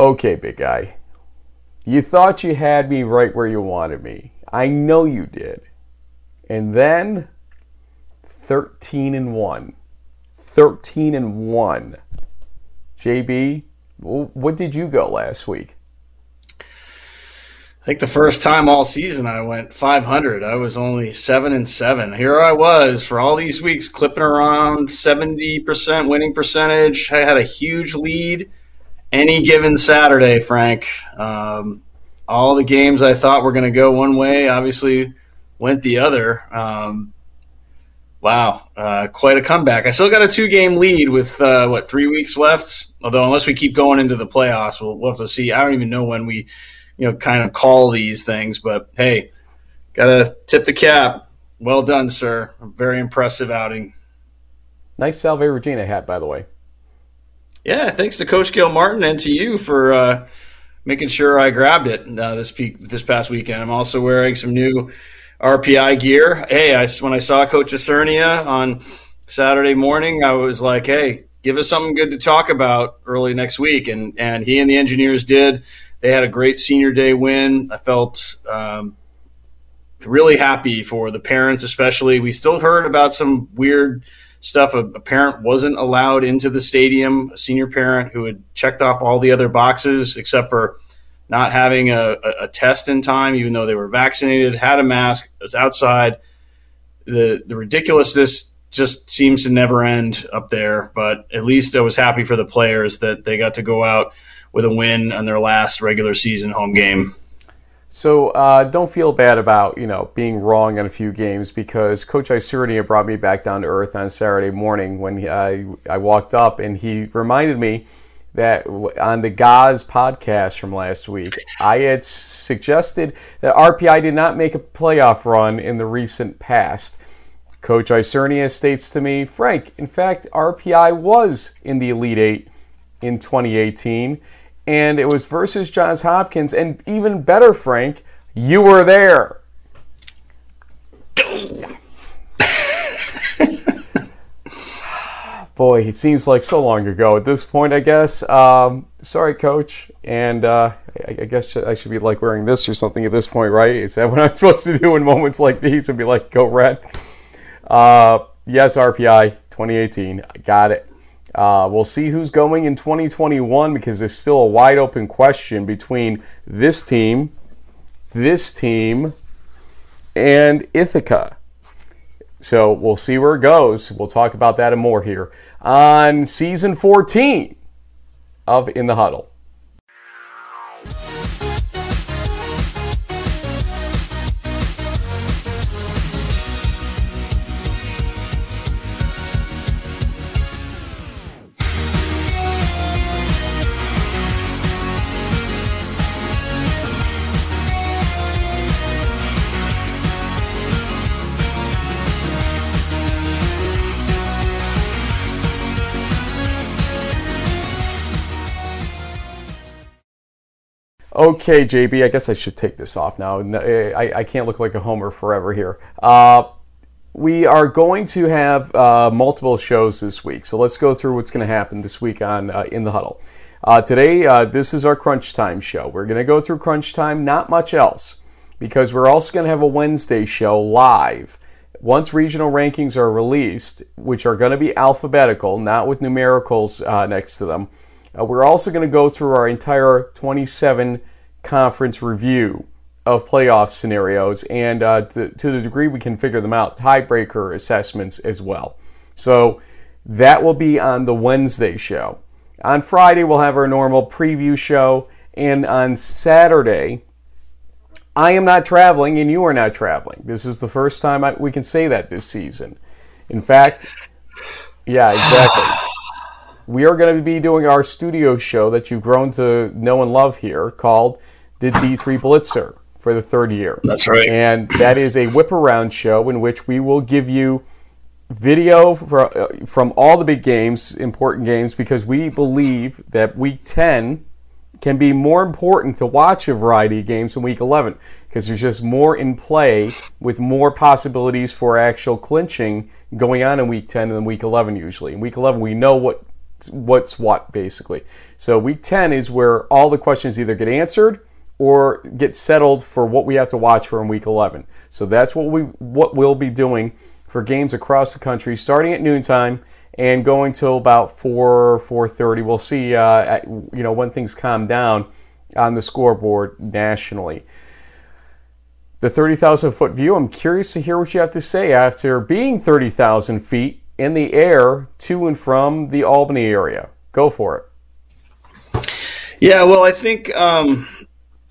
Okay, big guy. You thought you had me right where you wanted me. I know you did. And then 13 and 1. 13 and 1. JB, what did you go last week? I think the first time all season I went 500. I was only 7 and 7. Here I was for all these weeks clipping around 70% winning percentage. I had a huge lead any given Saturday, Frank. Um, all the games I thought were going to go one way obviously went the other. Um, wow, uh, quite a comeback. I still got a two game lead with, uh, what, three weeks left? Although, unless we keep going into the playoffs, we'll, we'll have to see. I don't even know when we, you know, kind of call these things, but hey, got to tip the cap. Well done, sir. Very impressive outing. Nice Salve Regina hat, by the way. Yeah, thanks to Coach Gail Martin and to you for uh, making sure I grabbed it uh, this peak this past weekend. I'm also wearing some new RPI gear. Hey, I, when I saw Coach Isernia on Saturday morning, I was like, hey, give us something good to talk about early next week. And, and he and the engineers did. They had a great senior day win. I felt um, really happy for the parents, especially. We still heard about some weird – stuff. A, a, parent wasn't allowed into the stadium, a senior parent who had checked off all the other boxes except for not having a, a, a test in time, even though they were vaccinated, had a mask, was outside. The the ridiculousness just seems to never end up there. But at least I was happy for the players that they got to go out with a win on their last regular season home game. So uh, don't feel bad about you know being wrong on a few games because Coach Isernia brought me back down to earth on Saturday morning when I I walked up and he reminded me that on the Gaz podcast from last week I had suggested that RPI did not make a playoff run in the recent past. Coach Isernia states to me, Frank, in fact RPI was in the Elite Eight in 2018 and it was versus Johns Hopkins. And even better, Frank, you were there. Boy, it seems like so long ago at this point, I guess. Um, sorry, coach. And uh, I, I, guess I should be like wearing this or something at this point, right? Is that what I'm supposed to do in moments like these and be like, go red? Uh, yes, RPI 2018. I got it. Uh, we'll see who's going in 2021 because there's still a wide open question between this team, this team, and Ithaca. So we'll see where it goes. We'll talk about that and more here on season 14 of In the Huddle. Okay, JB, I guess I should take this off now. I, I can't look like a homer forever here. Uh, we are going to have uh, multiple shows this week, so let's go through what's going to happen this week on uh, In the Huddle. Uh, today, uh, this is our Crunch Time show. We're going to go through Crunch Time, not much else, because we're also going to have a Wednesday show live. Once regional rankings are released, which are going to be alphabetical, not with numericals uh, next to them uh, we're also going to go through our entire 27 conference review of playoff scenarios and uh, to, to the degree we can figure them out, tiebreaker assessments as well. So that will be on the Wednesday show. On Friday, we'll have our normal preview show. And on Saturday, I am not traveling and you are not traveling. This is the first time I, we can say that this season. In fact, yeah, exactly we are going to be doing our studio show that you've grown to know and love here called the D3 Blitzer for the third year. That's right. And that is a whip around show in which we will give you video for, uh, from all the big games, important games, because we believe that week 10 can be more important to watch a variety of games than week 11 because there's just more in play with more possibilities for actual clinching going on in week 10 than week 11 usually. In week 11, we know what what's what basically. So week 10 is where all the questions either get answered or get settled for what we have to watch for in week 11. So that's what we what we'll be doing for games across the country starting at noontime and going till about 4 4:30. We'll see uh, at, you know when things calm down on the scoreboard nationally. The 30,000 foot view, I'm curious to hear what you have to say after being 30,000 feet in the air to and from the Albany area. Go for it. Yeah, well, I think um,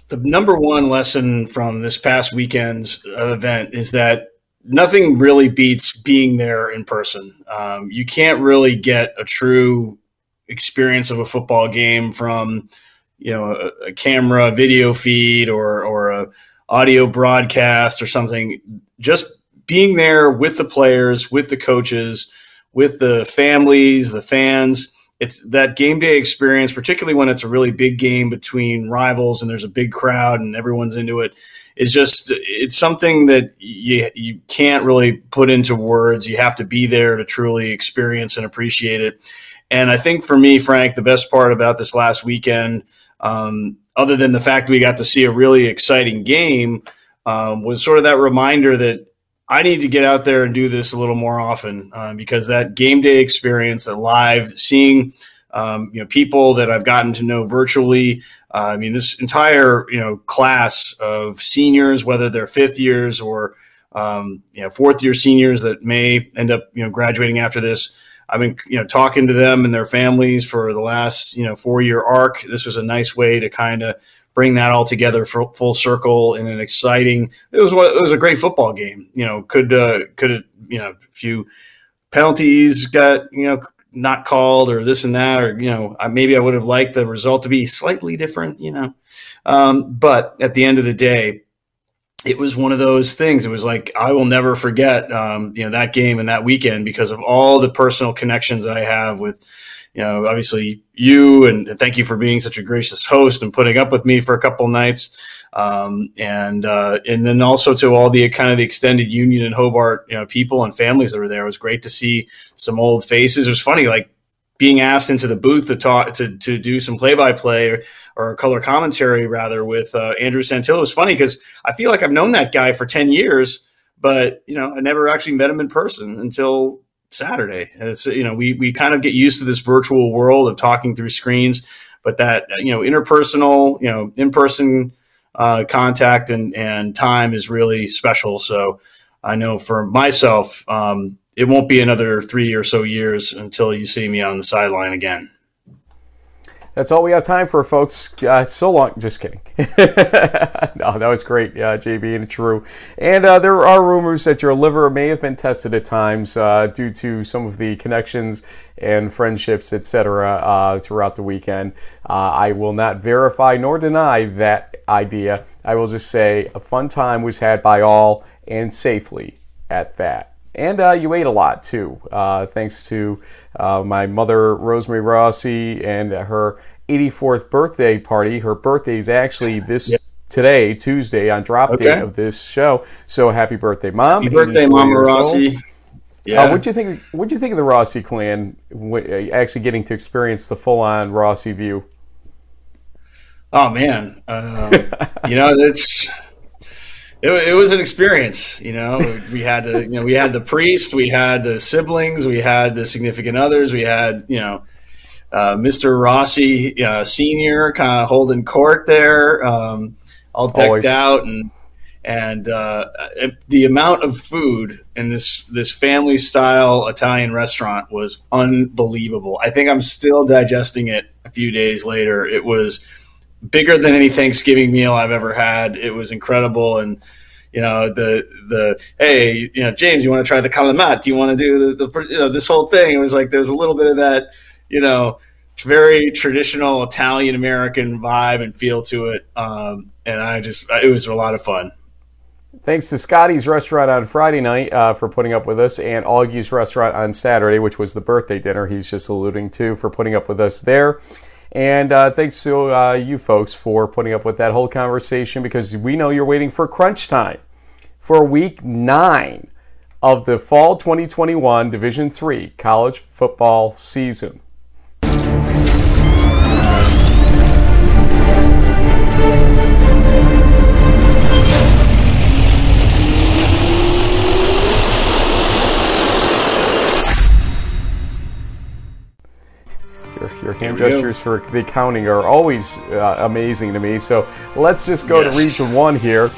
the number one lesson from this past weekend's event is that nothing really beats being there in person. Um, you can't really get a true experience of a football game from you know a, a camera video feed or or a audio broadcast or something just being there with the players with the coaches with the families, the fans. It's that game day experience, particularly when it's a really big game between rivals and there's a big crowd and everyone's into it. Is just it's something that you you can't really put into words. You have to be there to truly experience and appreciate it. And I think for me, Frank, the best part about this last weekend, um, other than the fact we got to see a really exciting game, um, was sort of that reminder that I need to get out there and do this a little more often um, because that game day experience, that live seeing, um, you know, people that I've gotten to know virtually. Uh, I mean, this entire you know class of seniors, whether they're fifth years or um, you know fourth year seniors that may end up you know graduating after this. I've been you know talking to them and their families for the last you know four year arc. This was a nice way to kind of bring that all together for full circle in an exciting. It was it was a great football game. You know, could uh, could you know a few penalties got you know not called or this and that or you know maybe I would have liked the result to be slightly different. You know, um, but at the end of the day. It was one of those things. It was like I will never forget, um, you know, that game and that weekend because of all the personal connections that I have with, you know, obviously you and thank you for being such a gracious host and putting up with me for a couple nights. Um, and uh, and then also to all the kind of the extended Union and Hobart you know people and families that were there. It was great to see some old faces. It was funny, like being asked into the booth to talk to, to do some play by play or color commentary rather with uh, Andrew Santillo. It was funny because I feel like I've known that guy for ten years, but you know I never actually met him in person until Saturday. And it's you know we we kind of get used to this virtual world of talking through screens, but that you know interpersonal, you know in person uh, contact and and time is really special. So I know for myself, um, it won't be another three or so years until you see me on the sideline again. That's all we have time for, folks. Uh, so long. Just kidding. no, that was great, uh, JB, and true. And uh, there are rumors that your liver may have been tested at times uh, due to some of the connections and friendships, etc., uh, throughout the weekend. Uh, I will not verify nor deny that idea. I will just say a fun time was had by all and safely at that. And uh, you ate a lot too, uh, thanks to uh, my mother, Rosemary Rossi, and her 84th birthday party. Her birthday is actually this yep. today, Tuesday, on drop okay. date of this show. So happy birthday, Mom! Happy birthday, Mama Rossi! Uh, yeah. what'd you think? What'd you think of the Rossi clan uh, actually getting to experience the full-on Rossi view? Oh man, um, you know it's it, it, was an experience. You know, we had the you know we had the priest, we had the siblings, we had the significant others, we had you know uh, Mr. Rossi uh, Senior kind of holding court there, um, all decked Always. out, and and uh, the amount of food in this this family style Italian restaurant was unbelievable. I think I'm still digesting it a few days later. It was bigger than any Thanksgiving meal I've ever had. It was incredible, and you know the the hey, you know James, you want to try the calamat? Do you want to do the, the you know this whole thing? It was like there's a little bit of that, you know, very traditional Italian American vibe and feel to it, um, and I just it was a lot of fun. Thanks to Scotty's Restaurant on Friday night uh, for putting up with us, and Augie's Restaurant on Saturday, which was the birthday dinner he's just alluding to, for putting up with us there. And uh, thanks to uh, you folks for putting up with that whole conversation because we know you're waiting for crunch time for week nine of the fall 2021 Division Three college football season. Hand gestures for the counting are always uh, amazing to me. So let's just go yes. to Region 1 here.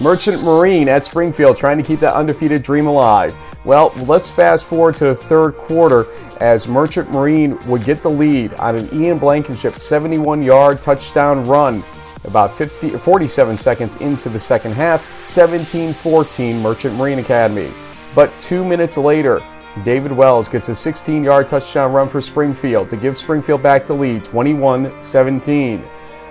Merchant Marine at Springfield trying to keep that undefeated dream alive. Well, let's fast forward to the third quarter as Merchant Marine would get the lead on an Ian Blankenship 71 yard touchdown run about 50, 47 seconds into the second half, 17 14 Merchant Marine Academy. But two minutes later, David Wells gets a 16 yard touchdown run for Springfield to give Springfield back the lead 21 17.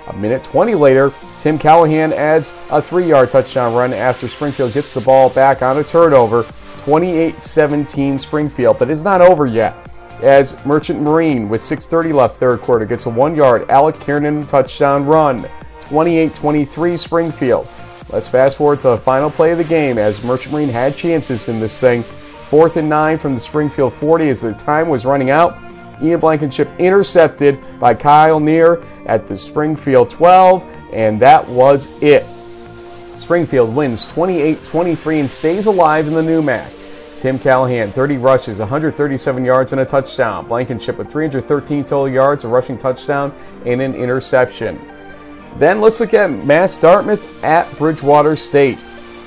A minute 20 later, Tim Callahan adds a three yard touchdown run after Springfield gets the ball back on a turnover 28 17 Springfield. But it's not over yet as Merchant Marine with 6.30 left third quarter gets a one yard Alec Kiernan touchdown run. 28 23 Springfield. Let's fast forward to the final play of the game as Merchant Marine had chances in this thing. Fourth and nine from the Springfield 40 as the time was running out. Ian Blankenship intercepted by Kyle Neer at the Springfield 12, and that was it. Springfield wins 28 23 and stays alive in the NEWMAC. Tim Callahan, 30 rushes, 137 yards, and a touchdown. Blankenship with 313 total yards, a rushing touchdown, and an interception. Then let's look at Mass Dartmouth at Bridgewater State.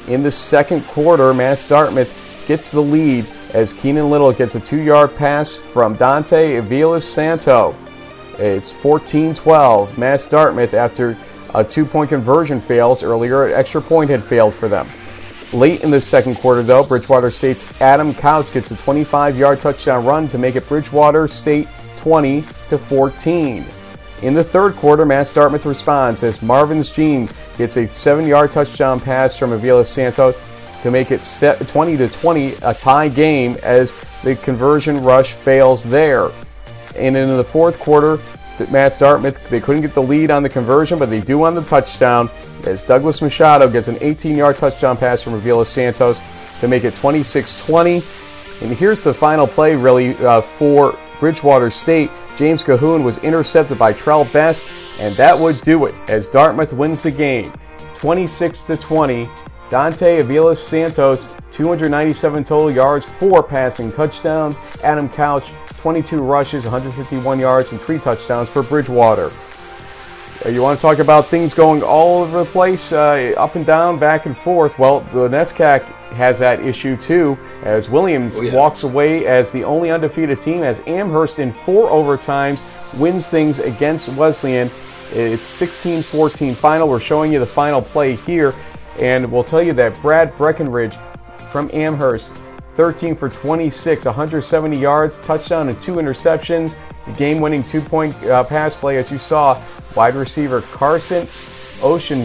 In the second quarter, Mass Dartmouth gets the lead as Keenan Little gets a two yard pass from Dante Aviles Santo. It's 14 12. Mass Dartmouth, after a two point conversion fails earlier, an extra point had failed for them. Late in the second quarter, though, Bridgewater State's Adam Couch gets a 25 yard touchdown run to make it Bridgewater State 20 to 14. In the third quarter, Mass Dartmouth responds as Marvin's Gene gets a seven-yard touchdown pass from Avila Santos to make it 20 to 20, a tie game as the conversion rush fails there. And in the fourth quarter, Mass Dartmouth they couldn't get the lead on the conversion, but they do on the touchdown as Douglas Machado gets an 18-yard touchdown pass from Avila Santos to make it 26-20. And here's the final play, really, uh, for Bridgewater State. James Cahoon was intercepted by Trell Best, and that would do it as Dartmouth wins the game 26 to 20. Dante Aviles Santos, 297 total yards, four passing touchdowns. Adam Couch, 22 rushes, 151 yards, and three touchdowns for Bridgewater. Uh, you want to talk about things going all over the place, uh, up and down, back and forth? Well, the NESCAC has that issue too, as Williams oh, yeah. walks away as the only undefeated team, as Amherst in four overtimes wins things against Wesleyan. It's 16 14 final. We're showing you the final play here, and we'll tell you that Brad Breckenridge from Amherst 13 for 26, 170 yards, touchdown, and two interceptions. The game winning two point uh, pass play, as you saw, wide receiver Carson Ocean,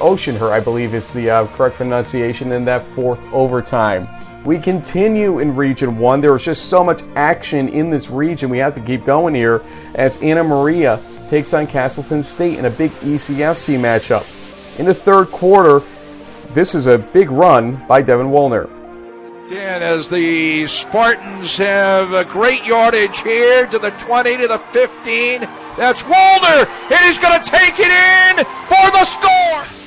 Oceanher, I believe is the uh, correct pronunciation, in that fourth overtime. We continue in Region 1. There was just so much action in this region. We have to keep going here as Anna Maria takes on Castleton State in a big ECFC matchup. In the third quarter, this is a big run by Devin Woolner. 10 as the Spartans have a great yardage here to the 20 to the 15. That's Walder, and he's going to take it in for the score.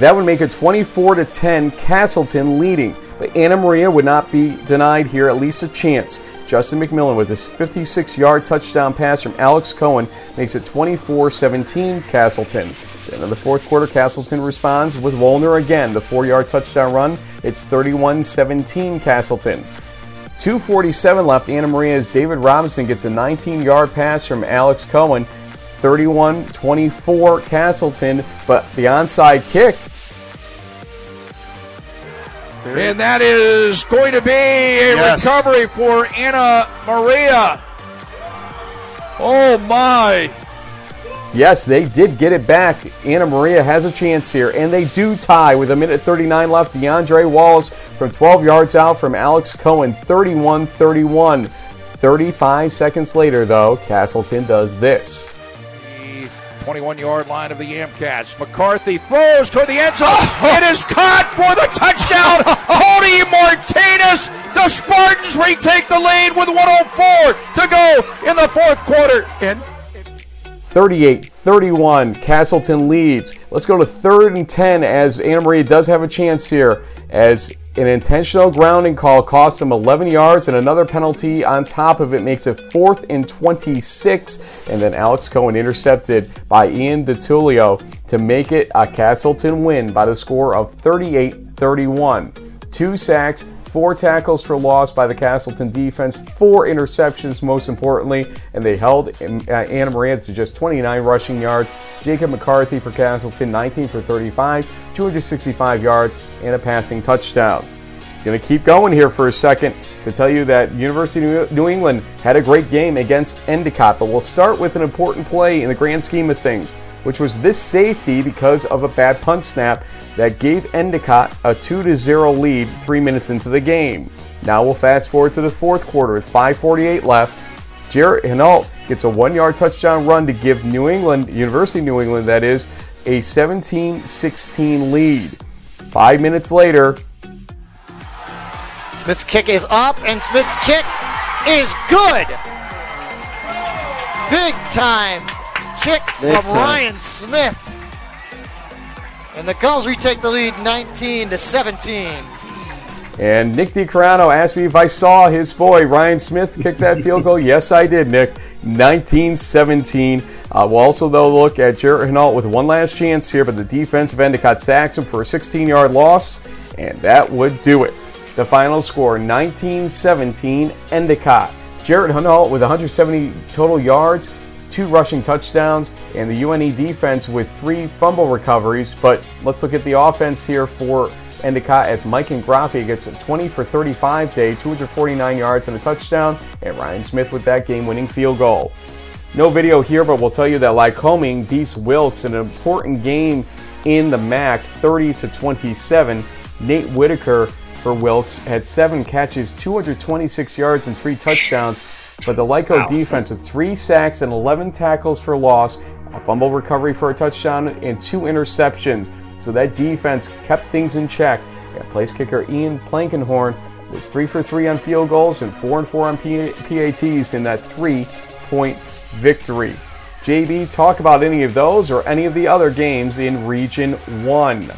That would make it 24 to 10, Castleton leading. But Anna Maria would not be denied here at least a chance. Justin McMillan with his 56 yard touchdown pass from Alex Cohen makes it 24 17 Castleton. Then in the fourth quarter, Castleton responds with Woolner again, the four yard touchdown run. It's 31 17 Castleton. 247 left. Anna Maria's David Robinson gets a 19 yard pass from Alex Cohen. 31 24 Castleton, but the onside kick. And that is going to be a yes. recovery for Anna Maria. Oh my. Yes, they did get it back. Anna Maria has a chance here, and they do tie with a minute 39 left. DeAndre Walls from 12 yards out from Alex Cohen, 31 31. 35 seconds later, though, Castleton does this. 21 yard line of the Amcats. McCarthy throws toward the end zone. Oh! it is caught for the touchdown. Oh! Cody Martinez. The Spartans retake the lead with 104 to go in the fourth quarter. And 38 31. Castleton leads. Let's go to third and 10 as Anna Maria does have a chance here as An intentional grounding call cost him 11 yards, and another penalty on top of it makes it fourth and 26. And then Alex Cohen intercepted by Ian DiTullio to make it a Castleton win by the score of 38 31. Two sacks, four tackles for loss by the Castleton defense, four interceptions, most importantly, and they held uh, Anna Maria to just 29 rushing yards. Jacob McCarthy for Castleton, 19 for 35, 265 yards, and a passing touchdown. Going to keep going here for a second to tell you that University of New England had a great game against Endicott, but we'll start with an important play in the grand scheme of things, which was this safety because of a bad punt snap that gave Endicott a 2 0 lead three minutes into the game. Now we'll fast forward to the fourth quarter with 5.48 left. Jarrett Hinault gets a one yard touchdown run to give New England, University New England, that is, a 17 16 lead. Five minutes later, Smith's kick is up, and Smith's kick is good. Big time kick Big from time. Ryan Smith. And the Gulls retake the lead 19 to 17. And Nick DiCarano asked me if I saw his boy Ryan Smith kick that field goal. yes, I did, Nick. 1917. Uh, we'll also, though, look at Jarrett Hinault with one last chance here, but the defensive Endicott sacks him for a 16 yard loss, and that would do it. The final score 19-17, Endicott. Jarrett Hinault with 170 total yards, two rushing touchdowns, and the UNE defense with three fumble recoveries. But let's look at the offense here for Endicott as Mike and Ingraffia gets a 20 for 35 day, 249 yards and a touchdown, and Ryan Smith with that game-winning field goal. No video here, but we'll tell you that Lycoming beats Wilkes in an important game in the MAC, 30 to 27. Nate Whitaker for Wilkes had seven catches, 226 yards, and three touchdowns. But the Lyco defense with three sacks and 11 tackles for loss, a fumble recovery for a touchdown, and two interceptions. So that defense kept things in check. And place kicker Ian Plankenhorn was three for three on field goals and four and four on PATs in that three-point victory. JB, talk about any of those or any of the other games in Region One.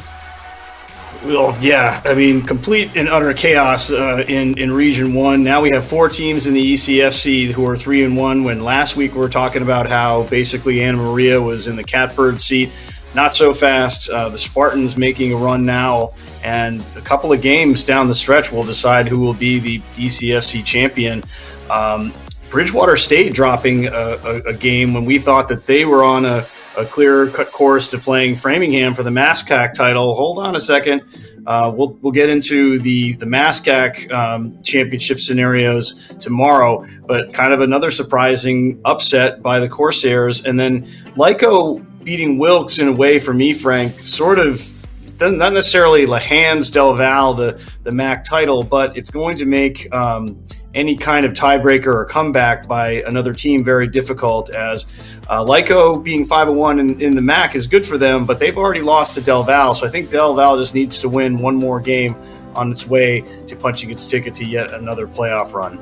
Well, yeah, I mean, complete and utter chaos uh, in in Region One. Now we have four teams in the ECFC who are three and one. When last week we were talking about how basically Anna Maria was in the catbird seat. Not so fast. Uh, the Spartans making a run now, and a couple of games down the stretch will decide who will be the ECFC champion. Um, Bridgewater State dropping a, a, a game when we thought that they were on a, a clear cut course to playing Framingham for the MASCAC title. Hold on a second. Uh, we'll, we'll get into the, the MASCAC um, championship scenarios tomorrow, but kind of another surprising upset by the Corsairs. And then Lyco beating Wilkes in a way for me, Frank, sort of not necessarily Lahans Del Val, the, the MAC title, but it's going to make um, any kind of tiebreaker or comeback by another team very difficult. As uh, Lyco being 5 1 in, in the MAC is good for them, but they've already lost to Del Val. So I think Del Val just needs to win one more game on its way to punching its ticket to yet another playoff run.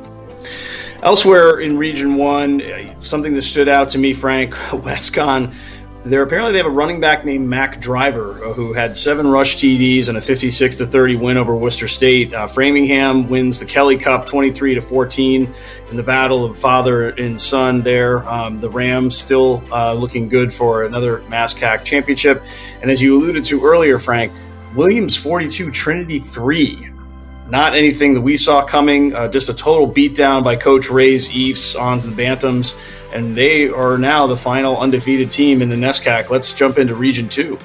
Elsewhere in Region 1, uh, something that stood out to me, Frank, WestConn there apparently they have a running back named Mac Driver uh, who had seven rush TDs and a 56 to 30 win over Worcester State. Uh, Framingham wins the Kelly Cup 23 to 14 in the battle of father and son. There, um, the Rams still uh, looking good for another MASCAC championship. And as you alluded to earlier, Frank, Williams 42, Trinity 3 not anything that we saw coming. Uh, just a total beatdown by Coach Ray's Ephs on the Bantams, and they are now the final undefeated team in the NESCAC. Let's jump into Region Two.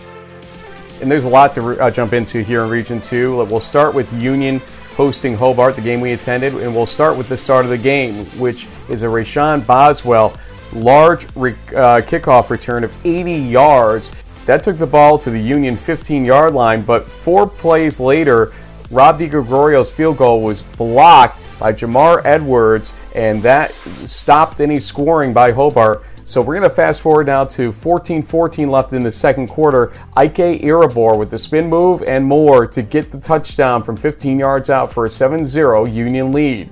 And there's a lot to uh, jump into here in Region 2. We'll start with Union hosting Hobart, the game we attended, and we'll start with the start of the game, which is a Rashawn Boswell large re- uh, kickoff return of 80 yards. That took the ball to the Union 15 yard line, but four plays later, Rob DiGregorio's field goal was blocked by Jamar Edwards, and that stopped any scoring by Hobart. So we're going to fast forward now to 14-14 left in the second quarter. Ike Irabor with the spin move and more to get the touchdown from 15 yards out for a 7-0 Union lead.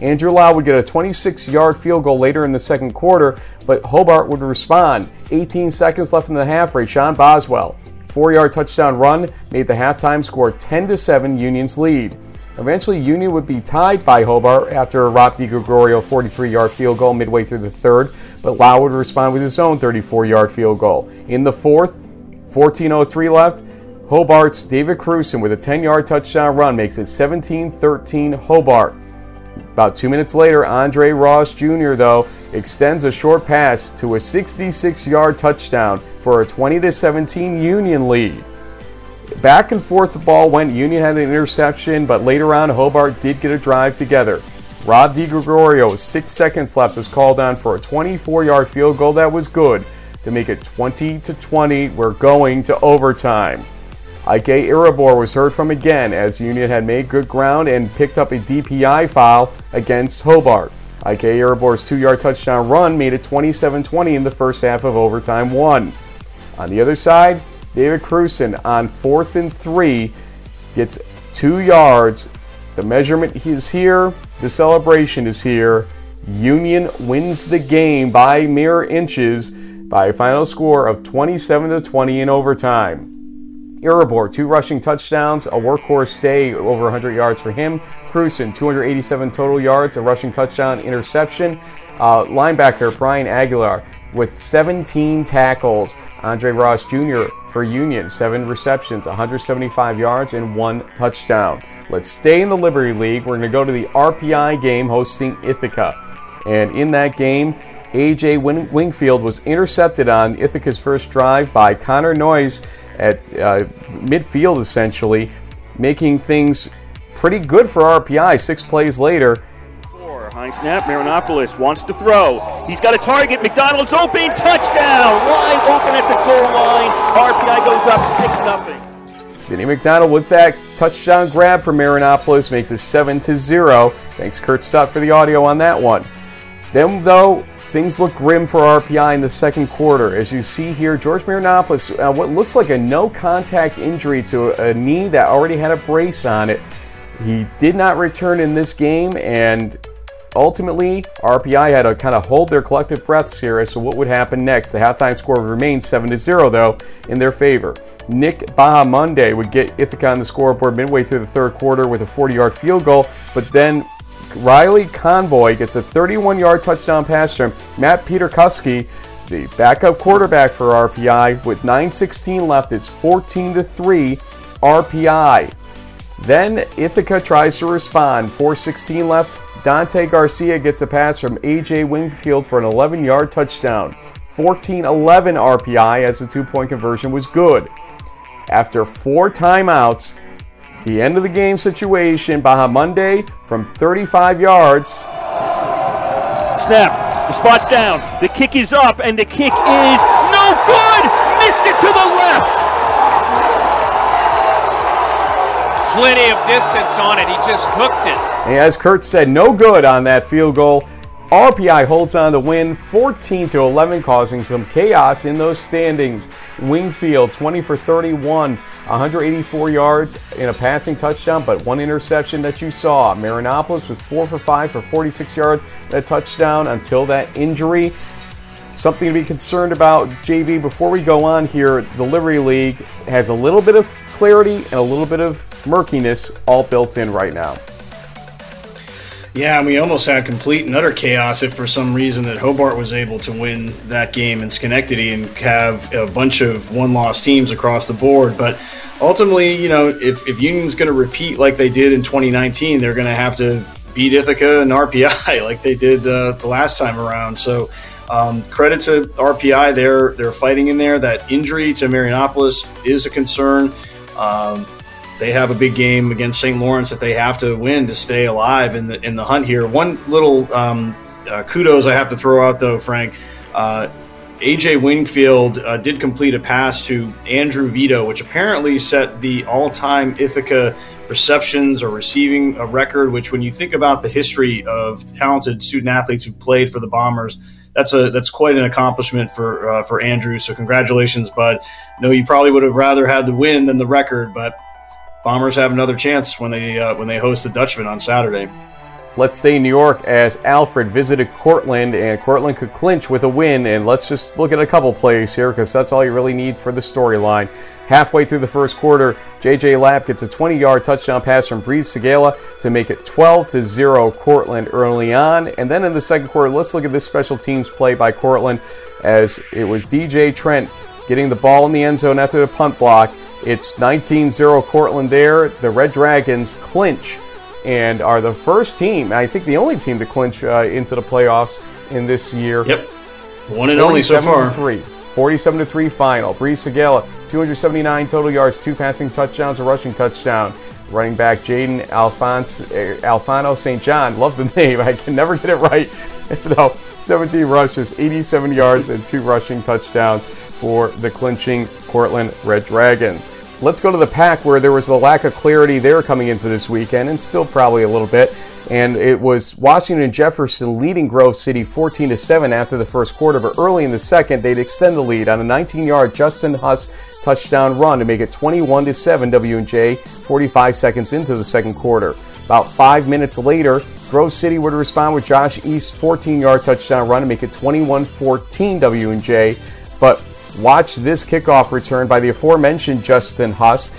Andrew Lau would get a 26-yard field goal later in the second quarter, but Hobart would respond. 18 seconds left in the half. For Rashawn Boswell four-yard touchdown run made the halftime score 10 to 7 Union's lead. Eventually, Union would be tied by Hobart after a Rob DiGregorio 43-yard field goal midway through the third, but Lau would respond with his own 34-yard field goal. In the fourth, 14:03 left, Hobart's David Cruson with a 10-yard touchdown run makes it 17-13 Hobart. About two minutes later, Andre Ross Jr., though, extends a short pass to a 66 yard touchdown for a 20 17 Union lead. Back and forth the ball went. Union had an interception, but later on, Hobart did get a drive together. Rob DiGregorio, six seconds left, was called on for a 24 yard field goal that was good to make it 20 to 20. We're going to overtime. Ike Irabor was heard from again as Union had made good ground and picked up a DPI foul against Hobart. Ike Irabor's two yard touchdown run made it 27 20 in the first half of overtime one. On the other side, David Cruson on fourth and three gets two yards. The measurement is here, the celebration is here. Union wins the game by mere inches by a final score of 27 to 20 in overtime. Irabor, two rushing touchdowns, a workhorse day, over 100 yards for him. Cruson, 287 total yards, a rushing touchdown, interception. Uh, linebacker Brian Aguilar with 17 tackles. Andre Ross Jr. for Union, seven receptions, 175 yards, and one touchdown. Let's stay in the Liberty League. We're going to go to the RPI game hosting Ithaca. And in that game, AJ Wingfield was intercepted on Ithaca's first drive by Connor Noyes at uh, midfield, essentially, making things pretty good for RPI. Six plays later. High snap. Marinopoulos wants to throw. He's got a target. McDonald's open. Touchdown. Line open at the goal line. RPI goes up 6 0. Vinny McDonald with that touchdown grab for Marinopoulos makes it 7 to 0. Thanks, Kurt Stott, for the audio on that one. Then, though, Things look grim for RPI in the second quarter. As you see here, George Marinopoulos, uh, what looks like a no contact injury to a knee that already had a brace on it. He did not return in this game, and ultimately, RPI had to kind of hold their collective breaths here as to what would happen next. The halftime score remained 7 0, though, in their favor. Nick Bahamonde would get Ithaca on the scoreboard midway through the third quarter with a 40 yard field goal, but then Riley Convoy gets a 31 yard touchdown pass from Matt Peterkuski, the backup quarterback for RPI. With 9.16 left, it's 14 to 3 RPI. Then Ithaca tries to respond. 4.16 left. Dante Garcia gets a pass from AJ Wingfield for an 11 yard touchdown. 14 11 RPI as the two point conversion was good. After four timeouts, the end of the game situation, Baja Bahamonde from 35 yards. Snap. The spot's down. The kick is up, and the kick is no good. Missed it to the left. Plenty of distance on it. He just hooked it. And as Kurt said, no good on that field goal. RPI holds on to win 14 to 11, causing some chaos in those standings. Wingfield 20 for 31, 184 yards in a passing touchdown, but one interception that you saw. Marinopoulos was 4 for 5 for 46 yards, that touchdown until that injury. Something to be concerned about, JB, before we go on here. The Liberty League has a little bit of clarity and a little bit of murkiness all built in right now. Yeah, and we almost had complete and utter chaos if for some reason that Hobart was able to win that game in Schenectady and have a bunch of one loss teams across the board. But ultimately, you know, if, if Union's going to repeat like they did in 2019, they're going to have to beat Ithaca and RPI like they did uh, the last time around. So um, credit to RPI, they're they're fighting in there. That injury to Marinopoulos is a concern. Um, they have a big game against St. Lawrence that they have to win to stay alive in the in the hunt here. One little um, uh, kudos I have to throw out though, Frank. Uh, AJ Wingfield uh, did complete a pass to Andrew Vito, which apparently set the all-time Ithaca receptions or receiving a record. Which, when you think about the history of talented student athletes who played for the Bombers, that's a that's quite an accomplishment for uh, for Andrew. So congratulations, bud. No, you probably would have rather had the win than the record, but Bombers have another chance when they uh, when they host the Dutchman on Saturday. Let's stay in New York as Alfred visited Cortland, and Cortland could clinch with a win. And let's just look at a couple plays here because that's all you really need for the storyline. Halfway through the first quarter, J.J. Lapp gets a 20-yard touchdown pass from Brees Segala to make it 12 to 0 Cortland early on. And then in the second quarter, let's look at this special teams play by Cortland as it was DJ Trent getting the ball in the end zone after the punt block. It's 19-0 Cortland there. The Red Dragons clinch and are the first team, I think the only team to clinch uh, into the playoffs in this year. Yep. One and only so far. 3. 47 to 3 final. Brees Segala, 279 total yards, two passing touchdowns, a rushing touchdown. Running back Jaden Alphonse, uh, Alfano St. John, love the name. I can never get it right. Though 17 rushes, 87 yards, and two rushing touchdowns for the clinching Cortland Red Dragons. Let's go to the PAC where there was a lack of clarity there coming into this weekend, and still probably a little bit. And it was Washington Jefferson leading Grove City 14 to 7 after the first quarter, but early in the second, they'd extend the lead on a 19-yard Justin Huss touchdown run to make it 21 to 7 W&J 45 seconds into the second quarter. About five minutes later, Grove City would respond with Josh East's 14-yard touchdown run to make it 21-14 W&J, but Watch this kickoff return by the aforementioned Justin Huss.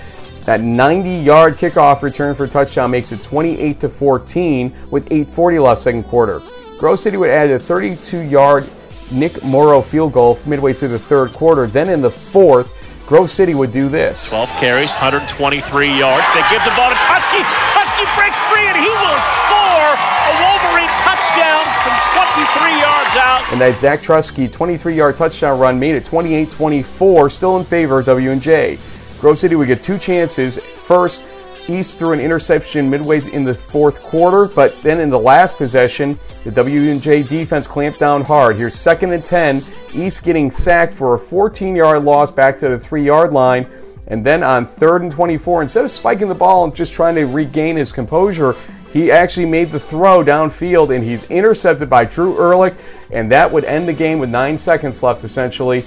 That 90-yard kickoff return for touchdown makes it 28 to 14 with 8:40 left second quarter. Grove City would add a 32-yard Nick Morrow field goal midway through the third quarter. Then in the fourth, Grove City would do this. 12 carries, 123 yards. They give the ball to Tusky. Tusky breaks free and he will from 23 yards out. And that Zach Trusky 23-yard touchdown run made it 28-24, still in favor of W&J. Grove City would get two chances. First, East threw an interception midway in the fourth quarter, but then in the last possession, the W&J defense clamped down hard. Here's second and 10. East getting sacked for a 14-yard loss back to the three-yard line. And then on third and 24, instead of spiking the ball and just trying to regain his composure, he actually made the throw downfield and he's intercepted by Drew Ehrlich. And that would end the game with nine seconds left, essentially.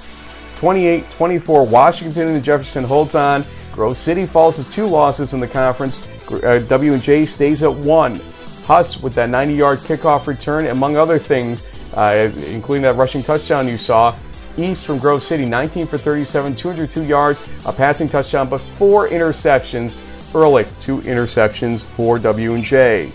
28 24, Washington and Jefferson holds on. Grove City falls to two losses in the conference. Uh, W&J stays at one. Huss with that 90-yard kickoff return, among other things, uh, including that rushing touchdown you saw. East from Grove City, 19 for 37, 202 yards, a passing touchdown, but four interceptions. Ehrlich, two interceptions for W&J.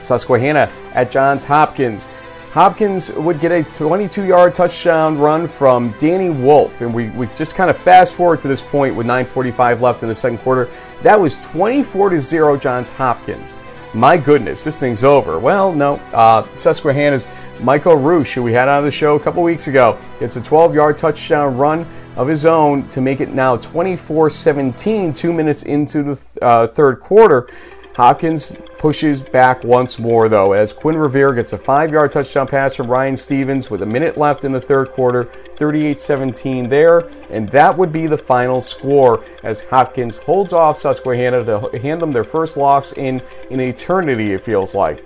Susquehanna at Johns Hopkins. Hopkins would get a 22 yard touchdown run from Danny Wolf. And we, we just kind of fast forward to this point with 9.45 left in the second quarter. That was 24 to 0 Johns Hopkins. My goodness, this thing's over. Well, no. Uh, Susquehanna's Michael Roosh, who we had on the show a couple weeks ago, gets a 12 yard touchdown run of his own to make it now 24 17, two minutes into the th- uh, third quarter. Hopkins pushes back once more, though, as Quinn Revere gets a five yard touchdown pass from Ryan Stevens with a minute left in the third quarter, 38 17 there. And that would be the final score as Hopkins holds off Susquehanna to hand them their first loss in an eternity, it feels like.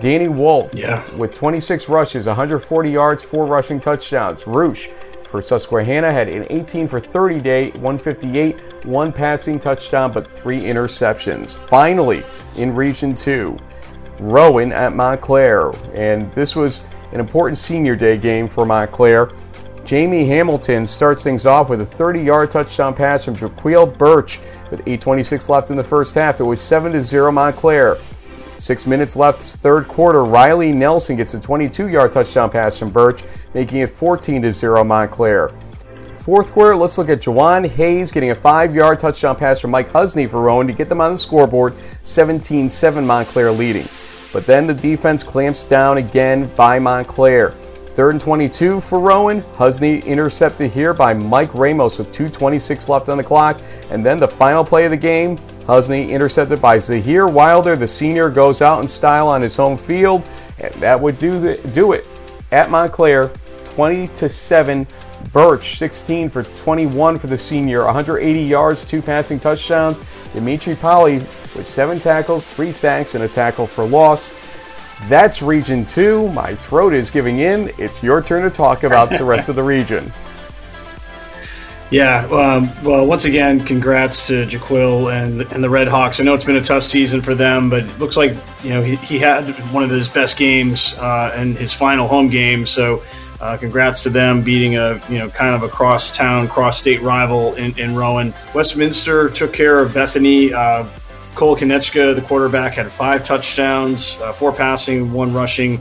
Danny Wolf yeah. with 26 rushes, 140 yards, four rushing touchdowns. Roosh for Susquehanna had an 18 for 30 day, 158, one passing touchdown, but three interceptions. Finally, in Region 2, Rowan at Montclair. And this was an important senior day game for Montclair. Jamie Hamilton starts things off with a 30 yard touchdown pass from Jaquil Birch with 8.26 left in the first half. It was 7 0 Montclair. Six minutes left, third quarter. Riley Nelson gets a 22 yard touchdown pass from Birch, making it 14 0 Montclair. Fourth quarter, let's look at Jawan Hayes getting a five yard touchdown pass from Mike Husney for Rowan to get them on the scoreboard, 17 7 Montclair leading. But then the defense clamps down again by Montclair. Third and 22 for Rowan. Husney intercepted here by Mike Ramos with 2.26 left on the clock. And then the final play of the game, Husney intercepted by Zahir Wilder. The senior goes out in style on his home field, and that would do the, do it at Montclair, 20 to 7. Birch 16 for 21 for the senior, 180 yards, two passing touchdowns. Dimitri Polly with seven tackles, three sacks, and a tackle for loss. That's Region 2. My throat is giving in. It's your turn to talk about the rest of the region. Yeah, um, well, once again, congrats to Jaquil and and the Red Hawks. I know it's been a tough season for them, but it looks like you know he, he had one of his best games uh, his final home game. So, uh, congrats to them beating a you know kind of a cross town, cross state rival in, in Rowan. Westminster took care of Bethany. Uh, Cole Konechka, the quarterback, had five touchdowns, uh, four passing, one rushing.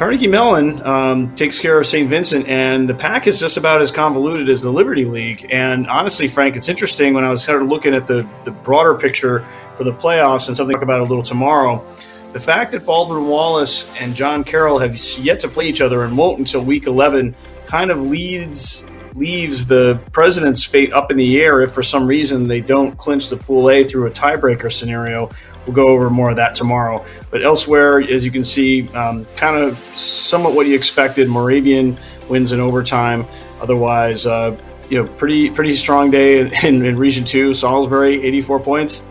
Carnegie Mellon um, takes care of St. Vincent, and the PAC is just about as convoluted as the Liberty League. And honestly, Frank, it's interesting when I was kind of looking at the, the broader picture for the playoffs and something about a little tomorrow. The fact that Baldwin Wallace and John Carroll have yet to play each other and won't until week 11 kind of leads leaves the president's fate up in the air if for some reason they don't clinch the pool A through a tiebreaker scenario. We'll go over more of that tomorrow. But elsewhere, as you can see, um, kind of somewhat what you expected. Moravian wins in overtime. Otherwise, uh, you know, pretty pretty strong day in, in Region Two. Salisbury, 84 points.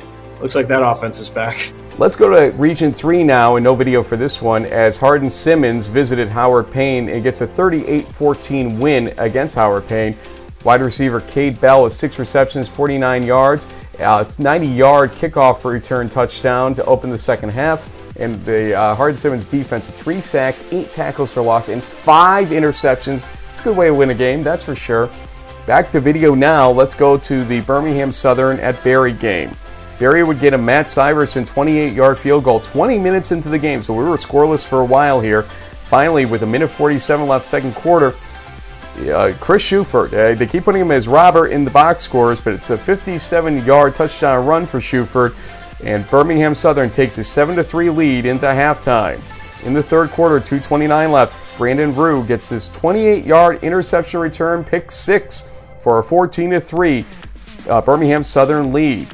Looks like that offense is back. Let's go to Region 3 now, and no video for this one, as Hardin Simmons visited Howard Payne and gets a 38 14 win against Howard Payne. Wide receiver Cade Bell with six receptions, 49 yards. Uh, it's 90 yard kickoff return touchdown to open the second half. And the uh, Hardin Simmons defense with three sacks, eight tackles for loss, and five interceptions. It's a good way to win a game, that's for sure. Back to video now. Let's go to the Birmingham Southern at Berry game. Berry would get a Matt Syverson 28 yard field goal 20 minutes into the game, so we were scoreless for a while here. Finally, with a minute 47 left, second quarter, uh, Chris Schufert, uh, they keep putting him as Robert in the box scores, but it's a 57 yard touchdown run for Schufert, and Birmingham Southern takes a 7 3 lead into halftime. In the third quarter, 2.29 left, Brandon Rue gets this 28 yard interception return, pick six for a 14 3 uh, Birmingham Southern lead.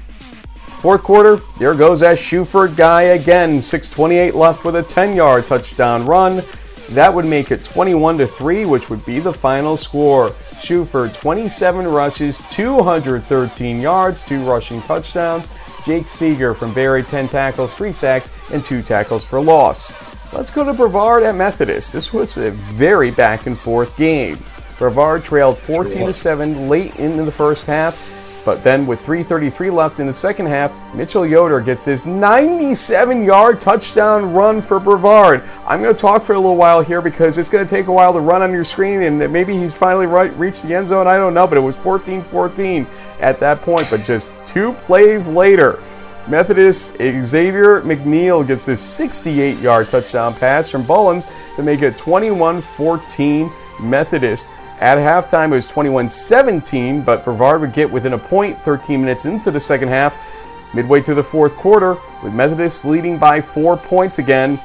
Fourth quarter, there goes that Schufert guy again. 6.28 left with a 10 yard touchdown run. That would make it 21 to 3, which would be the final score. Schufert, 27 rushes, 213 yards, two rushing touchdowns. Jake Seeger from Berry, 10 tackles, 3 sacks, and 2 tackles for loss. Let's go to Brevard at Methodist. This was a very back and forth game. Brevard trailed 14 to 7 late into the first half but then with 3.33 left in the second half, Mitchell Yoder gets this 97 yard touchdown run for Brevard. I'm going to talk for a little while here because it's going to take a while to run on your screen and maybe he's finally right, reached the end zone. I don't know, but it was 14 14 at that point. But just two plays later, Methodist Xavier McNeil gets this 68 yard touchdown pass from Bullens to make it 21 14 Methodist. At halftime, it was 21 17, but Brevard would get within a point 13 minutes into the second half. Midway through the fourth quarter, with Methodist leading by four points again,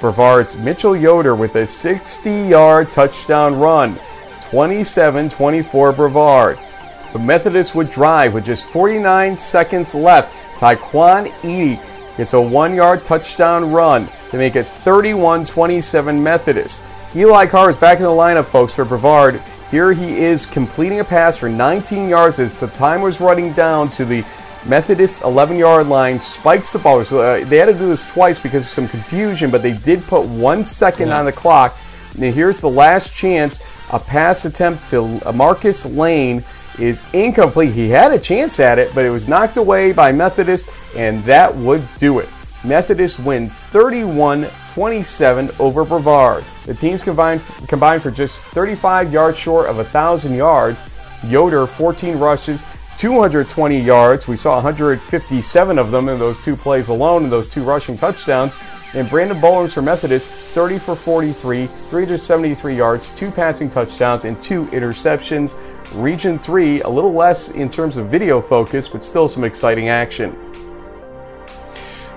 Brevard's Mitchell Yoder with a 60 yard touchdown run. 27 24 Brevard. But Methodist would drive with just 49 seconds left. Taekwon Edie gets a one yard touchdown run to make it 31 27 Methodist. Eli Carr is back in the lineup, folks, for Brevard. Here he is completing a pass for 19 yards as the time was running down to the Methodist 11 yard line, spikes the ball. So, uh, they had to do this twice because of some confusion, but they did put one second yeah. on the clock. Now, here's the last chance. A pass attempt to Marcus Lane is incomplete. He had a chance at it, but it was knocked away by Methodist, and that would do it. Methodist wins 31 27 over Brevard. The teams combined, combined for just 35 yards short of 1,000 yards. Yoder, 14 rushes, 220 yards. We saw 157 of them in those two plays alone, and those two rushing touchdowns. And Brandon Bowens for Methodist, 30 for 43, 373 yards, two passing touchdowns, and two interceptions. Region 3, a little less in terms of video focus, but still some exciting action.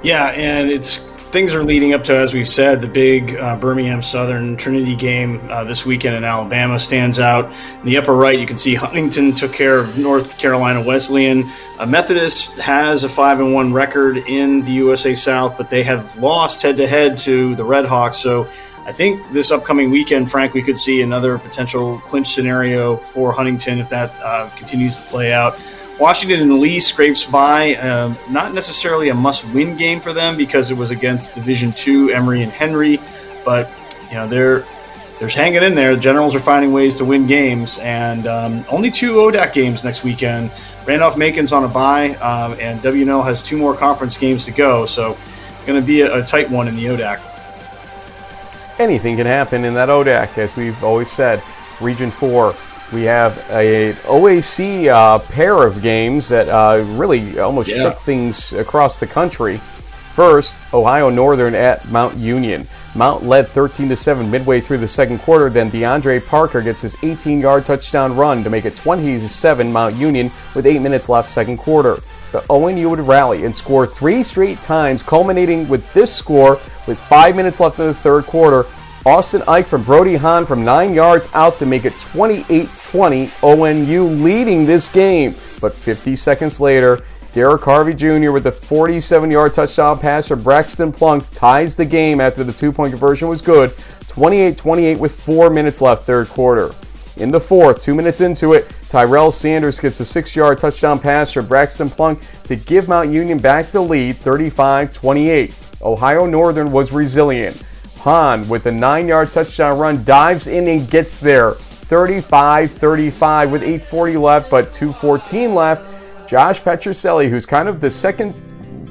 Yeah, and it's things are leading up to, as we've said, the big uh, Birmingham Southern Trinity game uh, this weekend in Alabama stands out. In the upper right, you can see Huntingdon took care of North Carolina Wesleyan. Uh, Methodist has a five and one record in the USA South, but they have lost head to head to the Red Hawks. So. I think this upcoming weekend, Frank, we could see another potential clinch scenario for Huntingdon if that uh, continues to play out. Washington and Lee scrapes by. Um, not necessarily a must-win game for them because it was against Division Two Emory and Henry, but you know they're they're hanging in there. The Generals are finding ways to win games, and um, only two ODAC games next weekend. Randolph Macon's on a bye, um, and W&L has two more conference games to go, so going to be a, a tight one in the ODAC. Anything can happen in that ODAC, as we've always said. Region 4, we have a OAC uh, pair of games that uh, really almost Yeah. shook things across the country. First, Ohio Northern at Mount Union. Mount led 13 to 7 midway through the second quarter. Then DeAndre Parker gets his 18-yard touchdown run to make it 20 to 7 Mount Union with 8 minutes left second quarter. The ONU would rally and score three straight times, culminating with this score with 5 minutes left in the third quarter. Austin Ike from Brody Hahn from 9 yards out to make it 28-20. ONU leading this game. But 50 seconds later, Derek Harvey Jr. with a 47 yard touchdown pass for Braxton Plunk ties the game after the two point conversion was good. 28 28 with four minutes left, third quarter. In the fourth, two minutes into it, Tyrell Sanders gets a six yard touchdown pass for Braxton Plunk to give Mount Union back the lead 35 28. Ohio Northern was resilient. Hahn with a nine yard touchdown run dives in and gets there 35 35 with 8.40 left, but 2.14 left. Josh Petroselli, who's kind of the second,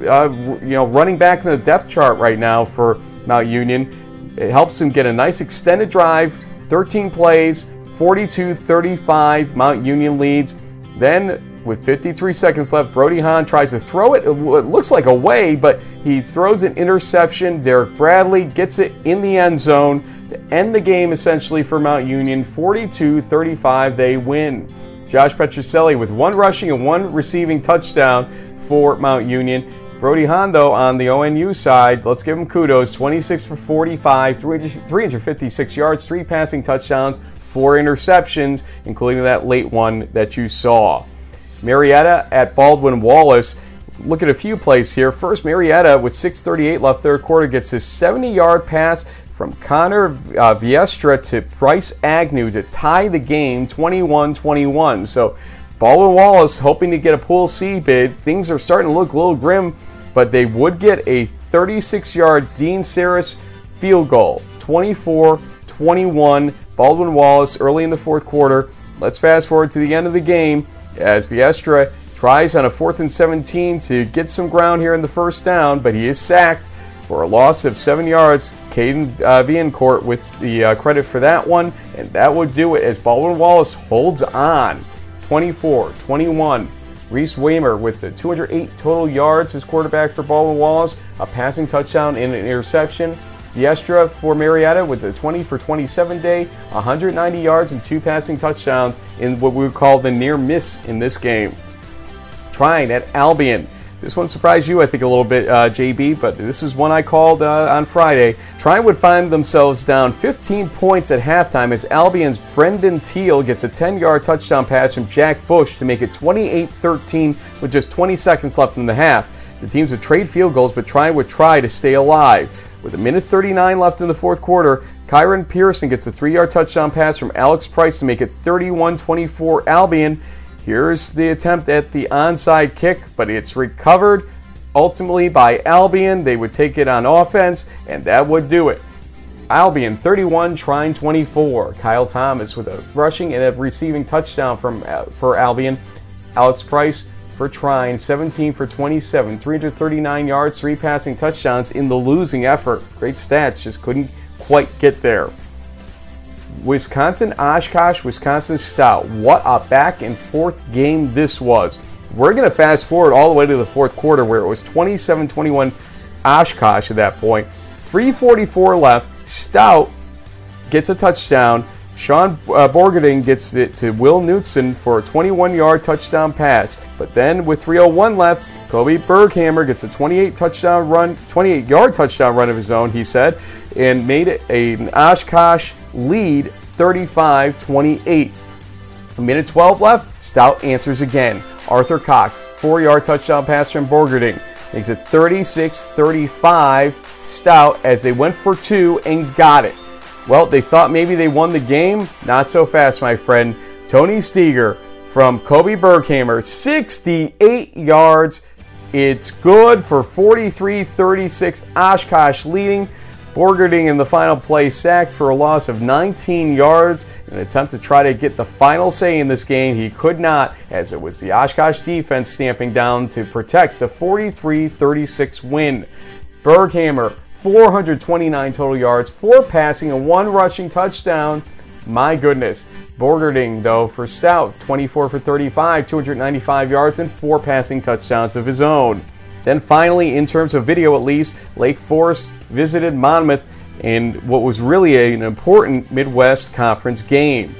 uh, you know, running back in the depth chart right now for Mount Union, it helps him get a nice extended drive, 13 plays, 42-35. Mount Union leads. Then, with 53 seconds left, Brody Hahn tries to throw it. It looks like away, but he throws an interception. Derek Bradley gets it in the end zone to end the game essentially for Mount Union. 42-35, they win. Josh Petroselli with one rushing and one receiving touchdown for Mount Union. Brody Hondo on the ONU side, let's give him kudos. 26 for 45, 356 yards, three passing touchdowns, four interceptions, including that late one that you saw. Marietta at Baldwin Wallace. Look at a few plays here. First, Marietta with 6:38 left third quarter gets his 70-yard pass from Connor uh, Viestra to Bryce Agnew to tie the game 21-21. So Baldwin Wallace hoping to get a Pool C bid. Things are starting to look a little grim, but they would get a 36-yard Dean Saris field goal. 24-21. Baldwin Wallace early in the fourth quarter. Let's fast forward to the end of the game as Viestra tries on a fourth and 17 to get some ground here in the first down, but he is sacked for a loss of seven yards. Caden uh, with the uh, credit for that one, and that would do it as Baldwin Wallace holds on 24 21. Reese Weimer with the 208 total yards as quarterback for Baldwin Wallace, a passing touchdown and an interception. Viestra for Marietta with a 20 for 27 day, 190 yards and two passing touchdowns in what we would call the near miss in this game. Trine at Albion. This one surprised you, I think, a little bit, uh, JB, but this is one I called uh, on Friday. Trine would find themselves down 15 points at halftime as Albion's Brendan Teal gets a 10 yard touchdown pass from Jack Bush to make it 28 13 with just 20 seconds left in the half. The teams would trade field goals, but Trine would try to stay alive. With a minute 39 left in the fourth quarter, Kyron Pearson gets a three yard touchdown pass from Alex Price to make it 31 24 Albion. Here's the attempt at the onside kick, but it's recovered ultimately by Albion. They would take it on offense, and that would do it. Albion 31, Trine 24. Kyle Thomas with a rushing and a receiving touchdown from uh, for Albion. Alex Price for Trine 17 for 27, 339 yards, three passing touchdowns in the losing effort. Great stats, just couldn't quite get there. Wisconsin Oshkosh, Wisconsin Stout. What a back and forth game this was. We're going to fast forward all the way to the fourth quarter where it was 27 21 Oshkosh at that point. 344 left. Stout gets a touchdown. Sean uh, Borgerding gets it to Will Knutson for a 21 yard touchdown pass. But then with 301 left, Kobe Berghammer gets a 28 touchdown run, 28 yard touchdown run of his own, he said, and made it an Oshkosh lead 35 28. A minute 12 left, Stout answers again. Arthur Cox, four yard touchdown pass from Borgerding, makes it 36 35 Stout as they went for two and got it. Well, they thought maybe they won the game. Not so fast, my friend. Tony Steger from Kobe Berghammer, 68 yards. It's good for 43 36. Oshkosh leading. Borgerding in the final play sacked for a loss of 19 yards. In an attempt to try to get the final say in this game, he could not, as it was the Oshkosh defense stamping down to protect the 43 36 win. Berghammer, 429 total yards, four passing, and one rushing touchdown. My goodness. Borgerding, though, for Stout, 24 for 35, 295 yards, and four passing touchdowns of his own. Then finally, in terms of video at least, Lake Forest visited Monmouth in what was really a, an important Midwest Conference game.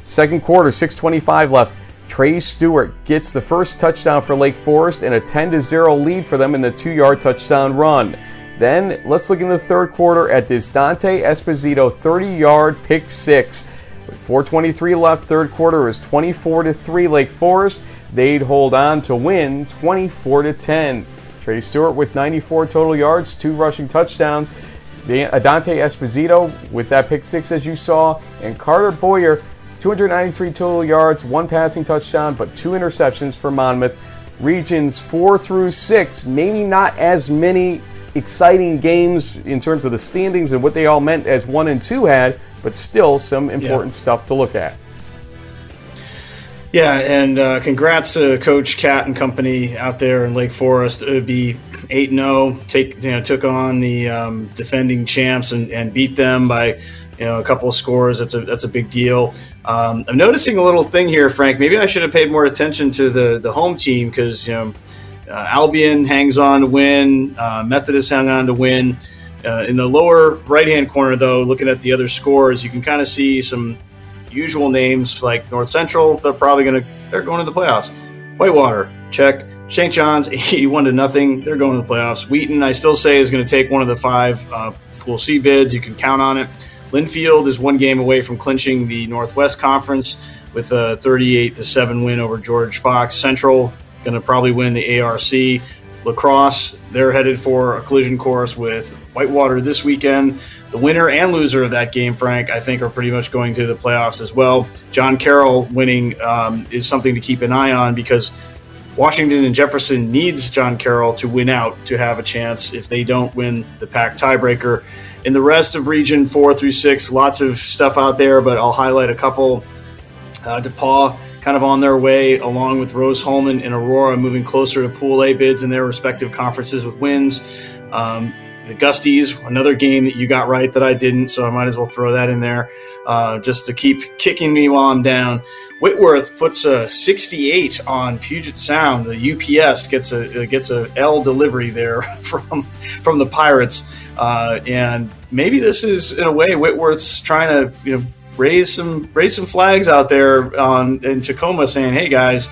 Second quarter, 625 left. Trey Stewart gets the first touchdown for Lake Forest and a 10 0 lead for them in the two yard touchdown run. Then let's look in the third quarter at this Dante Esposito 30 yard pick six. With 423 left, third quarter is 24 to 3 Lake Forest. They'd hold on to win 24 to 10. Trey Stewart with 94 total yards, two rushing touchdowns. Uh, Dante Esposito with that pick six, as you saw, and Carter Boyer, 293 total yards, one passing touchdown, but two interceptions for Monmouth. Regions four through six, maybe not as many exciting games in terms of the standings and what they all meant as one and two had, but still some important yeah. stuff to look at. Yeah, and uh, congrats to Coach Cat and company out there in Lake Forest. It would be eight zero. Oh, take you know took on the um, defending champs and, and beat them by you know a couple of scores. That's a that's a big deal. Um, I'm noticing a little thing here, Frank. Maybe I should have paid more attention to the the home team because you know Albion hangs on to win. Uh, Methodist hung on to win. Uh, in the lower right hand corner, though, looking at the other scores, you can kind of see some usual names like North Central, they're probably going to they're going to the playoffs. Whitewater, check. St. John's, 81 to nothing. They're going to the playoffs. Wheaton, I still say, is going to take one of the five uh, Pool C bids. You can count on it. Linfield is one game away from clinching the Northwest Conference with a 38 to seven win over George Fox. Central going to probably win the ARC. La Crosse, they're headed for a collision course with Whitewater this weekend. The winner and loser of that game, Frank, I think are pretty much going to the playoffs as well. John Carroll winning um, is something to keep an eye on because Washington and Jefferson needs John Carroll to win out to have a chance if they don't win the PAC tiebreaker. In the rest of region four through six, lots of stuff out there, but I'll highlight a couple. Uh, DePauw kind of on their way, along with Rose-Hulman and Aurora, moving closer to Pool A bids in their respective conferences with wins. Um, the Gusties, another game that you got right that I didn't, so I might as well throw that in there uh, just to keep kicking me while I'm down. Whitworth puts a 68 on Puget Sound. The UPS gets a gets a L delivery there from from the Pirates, uh, and maybe this is in a way Whitworth's trying to you know raise some raise some flags out there on in Tacoma, saying, "Hey guys,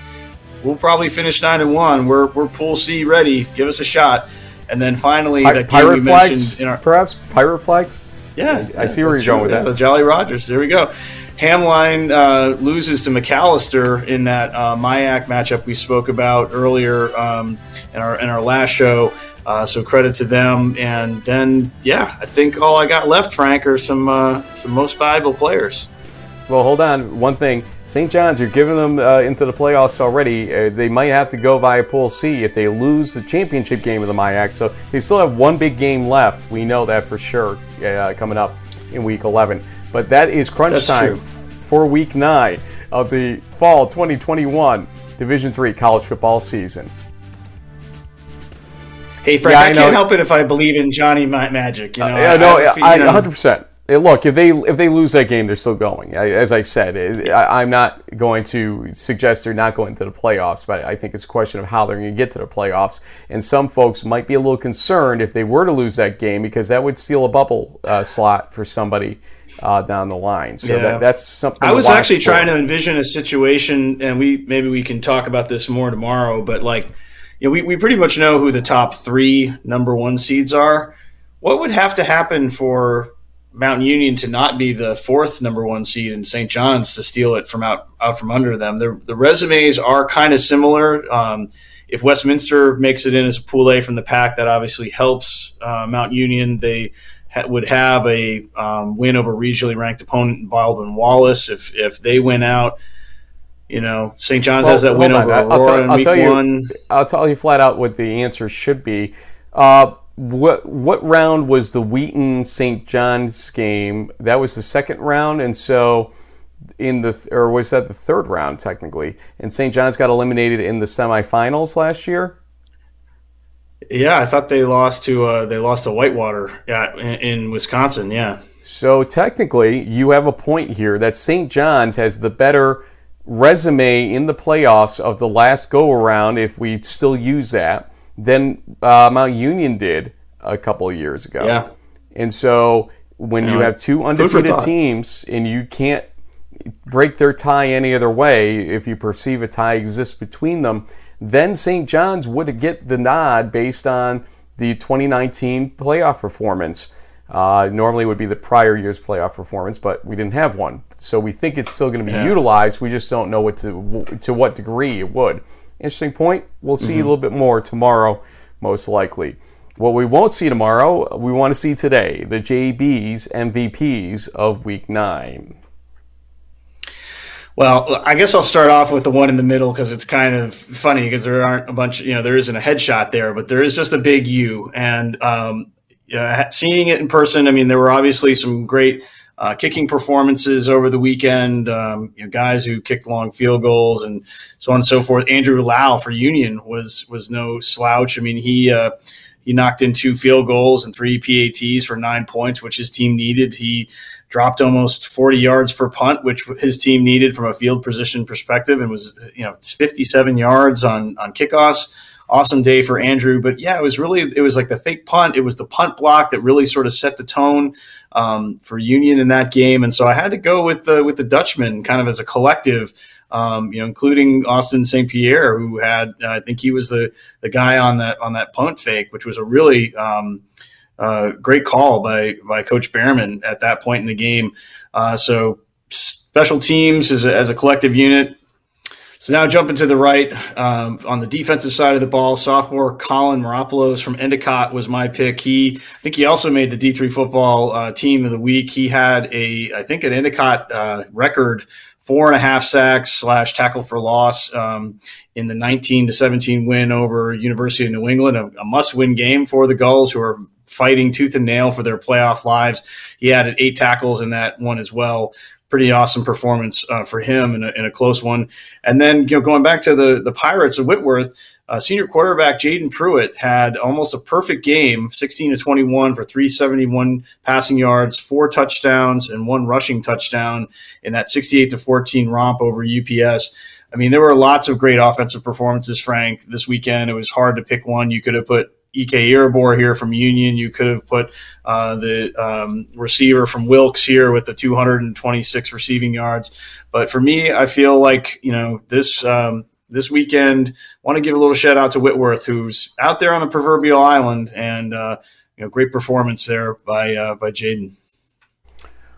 we'll probably finish nine and one. We're we're Pool C ready. Give us a shot." And then finally, Pi- that pirate flags, our, perhaps pirate flags. Yeah, I, I see where you're going with yeah, that. The Jolly Rogers. There we go. Hamline uh, loses to Macalester in that uh, MIAC matchup we spoke about earlier um, in our in our last show. Uh, so credit to them. And then, yeah, I think all I got left, Frank, are some uh, some most valuable players. Well, hold on. One thing, St. John's, you're giving them uh, into the playoffs already. Uh, they might have to go via Pool C if they lose the championship game of the MIAC. So they still have one big game left. We know that for sure uh, coming up in Week 11. But that is crunch That's time true. for Week 9 of the fall 2021 Division Three college football season. Hey Frank, yeah, I, I can't help it if I believe in Johnny Magic. You know, uh, no, I, I, 100% look, if they if they lose that game, they're still going. As I said, I, am not going to suggest they're not going to the playoffs, but I think it's a question of how they're going to get to the playoffs. And some folks might be a little concerned if they were to lose that game because that would steal a bubble uh, slot for somebody uh, down the line. So yeah. that, that's something. I was actually for. trying to envision a situation, and we maybe we can talk about this more tomorrow. But like, you know, we we pretty much know who the top three number one seeds are. What would have to happen for Mountain Union to not be the fourth number one seed and St. John's to steal it from out, out from under them. The, the resumes are kind of similar. Um, if Westminster makes it in as a pool A from the PAC, that obviously helps uh, Mount Union. They ha- would have a um, win over regionally ranked opponent in Baldwin Wallace. If if they win out, you know St. John's well, has that win on. over Aurora I'll tell, in I'll week tell one. You, I'll tell you flat out what the answer should be. Uh, what what round was the Wheaton St. John's game? That was the second round, and so in the or was that the third round technically? And St. John's got eliminated in the semifinals last year. Yeah, I thought they lost to uh, they lost to Whitewater yeah, in, in Wisconsin. Yeah. So technically, you have a point here that St. John's has the better resume in the playoffs of the last go around, if we still use that, than uh, Mount Union did a couple of years ago. Yeah. And so when you have two undefeated teams and you can't break their tie any other way, if you perceive a tie exists between them, then St. John's would get the nod based on the 2019 playoff performance. Uh, normally it would be the prior year's playoff performance, but we didn't have one, so we think it's still going to be utilized. We just don't know what to to what degree it would. Interesting point. We'll see a little bit more tomorrow, most likely. What we won't see tomorrow, we want to see today the JB's MVPs of Week Nine. Well, I guess I'll start off with the one in the middle because it's kind of funny because there aren't a bunch, you know, there isn't a headshot there, but there is just a big U. And um, yeah, seeing it in person, I mean, there were obviously some great uh, kicking performances over the weekend. Um, you know, guys who kicked long field goals and so on and so forth. Andrew Lau for Union was was no slouch. I mean, he uh, he knocked in two field goals and three PATs for nine points, which his team needed. He dropped almost 40 yards per punt, which his team needed from a field position perspective, and was you know 57 yards on on kickoffs. Awesome day for Andrew, but yeah, it was really it was like the fake punt. It was the punt block that really sort of set the tone um, for Union in that game, and so I had to go with the with the Dutchman kind of as a collective. Um, you know, including Austin St. Pierre, who had uh, I think he was the the guy on that on that punt fake, which was a really um, uh, great call by by Coach Behrman at that point in the game. Uh, so special teams as a, as a collective unit. So now jumping to the right um, on the defensive side of the ball, sophomore Colin Maropoulos from Endicott was my pick. He, I think he also made the D three football uh, team of the week. He had a, I think, an Endicott uh, record four and a half sacks slash tackle for loss um, in the 19 to 17 win over University of New England, a, a must win game for the Gulls, who are fighting tooth and nail for their playoff lives. He added eight tackles in that one as well. Pretty awesome performance uh, for him in a, in a close one. And then you know going back to the the Pirates of Whitworth, uh, senior quarterback Jaden Pruitt had almost a perfect game, 16 to 21 for 371 passing yards, four touchdowns, and one rushing touchdown in that 68 to 14 romp over UPS. I mean, there were lots of great offensive performances, Frank, this weekend. It was hard to pick one. You could have put Ek here from Union. You could have put uh, the um, receiver from Wilkes here with the 226 receiving yards. But for me, I feel like you know this um, this weekend. Want to give a little shout out to Whitworth, who's out there on the proverbial island, and uh, you know, great performance there by uh, by Jaden.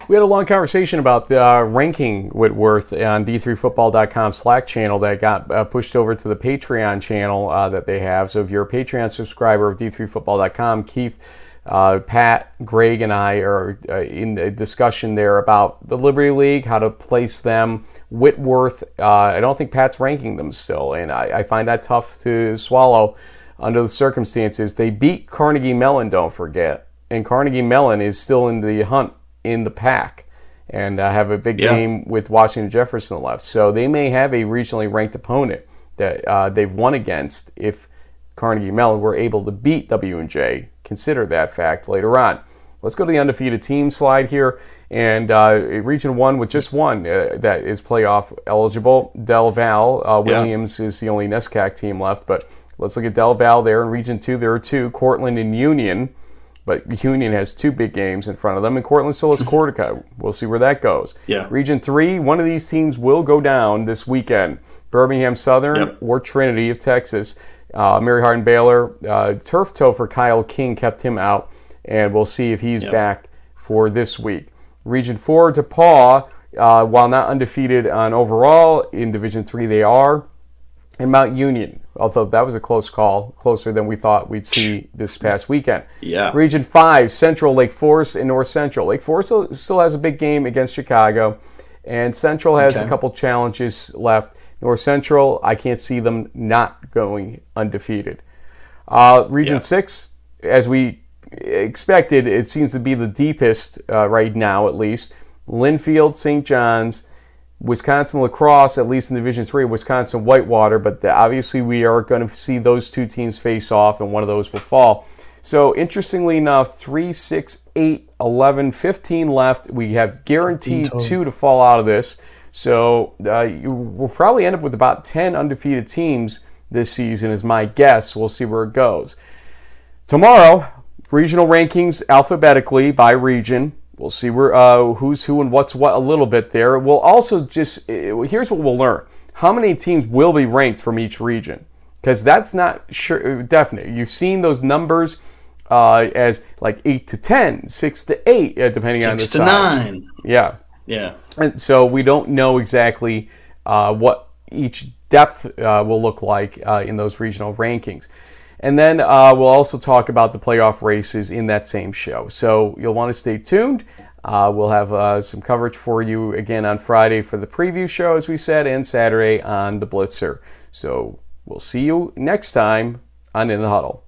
We had a long conversation about uh, ranking Whitworth on d3football.com Slack channel that got uh, pushed over to the Patreon channel uh, that they have. So if you're a Patreon subscriber of d3football.com, Keith, uh, Pat, Greg, and I are uh, in a discussion there about the Liberty League, how to place them. Whitworth, uh, I don't think Pat's ranking them still, and I, I find that tough to swallow under the circumstances. They beat Carnegie Mellon, don't forget, and Carnegie Mellon is still in the hunt in the PAC and uh, have a big Yeah. game with Washington Jefferson left. So they may have a regionally ranked opponent that uh, they've won against if Carnegie Mellon were able to beat W&J. Consider that fact later on. Let's go to the undefeated team slide here. And uh, Region 1 with just one uh, that is playoff eligible. Del Val. Uh, Yeah. Williams is the only NESCAC team left. But let's look at Del Val there. In Region 2, there are two Cortland and Union. But Union has two big games in front of them, and Cortland still has Cortaca. We'll see where that goes. Yeah. Region 3, one of these teams will go down this weekend. Birmingham Southern Yep. or Trinity of Texas. Uh, Mary Hardin Baylor. Uh, turf toe for Kyle King kept him out, and we'll see if he's Yep. back for this week. Region 4, DePauw, uh, while not undefeated on overall, in Division 3 they are and Mount Union. Although that was a close call, closer than we thought we'd see this past weekend. Yeah. Region 5, Central, Lake Forest, and North Central. Lake Forest still- has a big game against Chicago, and Central has a couple challenges left. North Central, I can't see them not going undefeated. Uh, region Yeah. 6, as we expected, it seems to be the deepest uh, right now, at least. Linfield, St. John's, Wisconsin La Crosse, at least in Division Three, Wisconsin Whitewater. But the, obviously, we are going to see those two teams face off, and one of those will fall. So, interestingly enough, 3, 6, 8, 11, 15 left. We have guaranteed two to fall out of this. So, uh, you, we'll probably end up with about 10 undefeated teams this season, is my guess. We'll see where it goes. Tomorrow, regional rankings alphabetically by region. We'll see where uh, who's who and what's what a little bit there. We'll also just uh, here's what we'll learn: how many teams will be ranked from each region, because that's not sure definite. You've seen those numbers uh, as like eight to 10, 6 to eight, uh, depending on the Six to size. nine. Yeah, Yeah. and so we don't know exactly uh, what each depth uh, will look like uh, in those regional rankings. And then uh, we'll also talk about the playoff races in that same show. So you'll want to stay tuned. Uh, we'll have uh, some coverage for you again on Friday for the preview show, as we said, and Saturday on the Blitzer. So we'll see you next time on In the Huddle.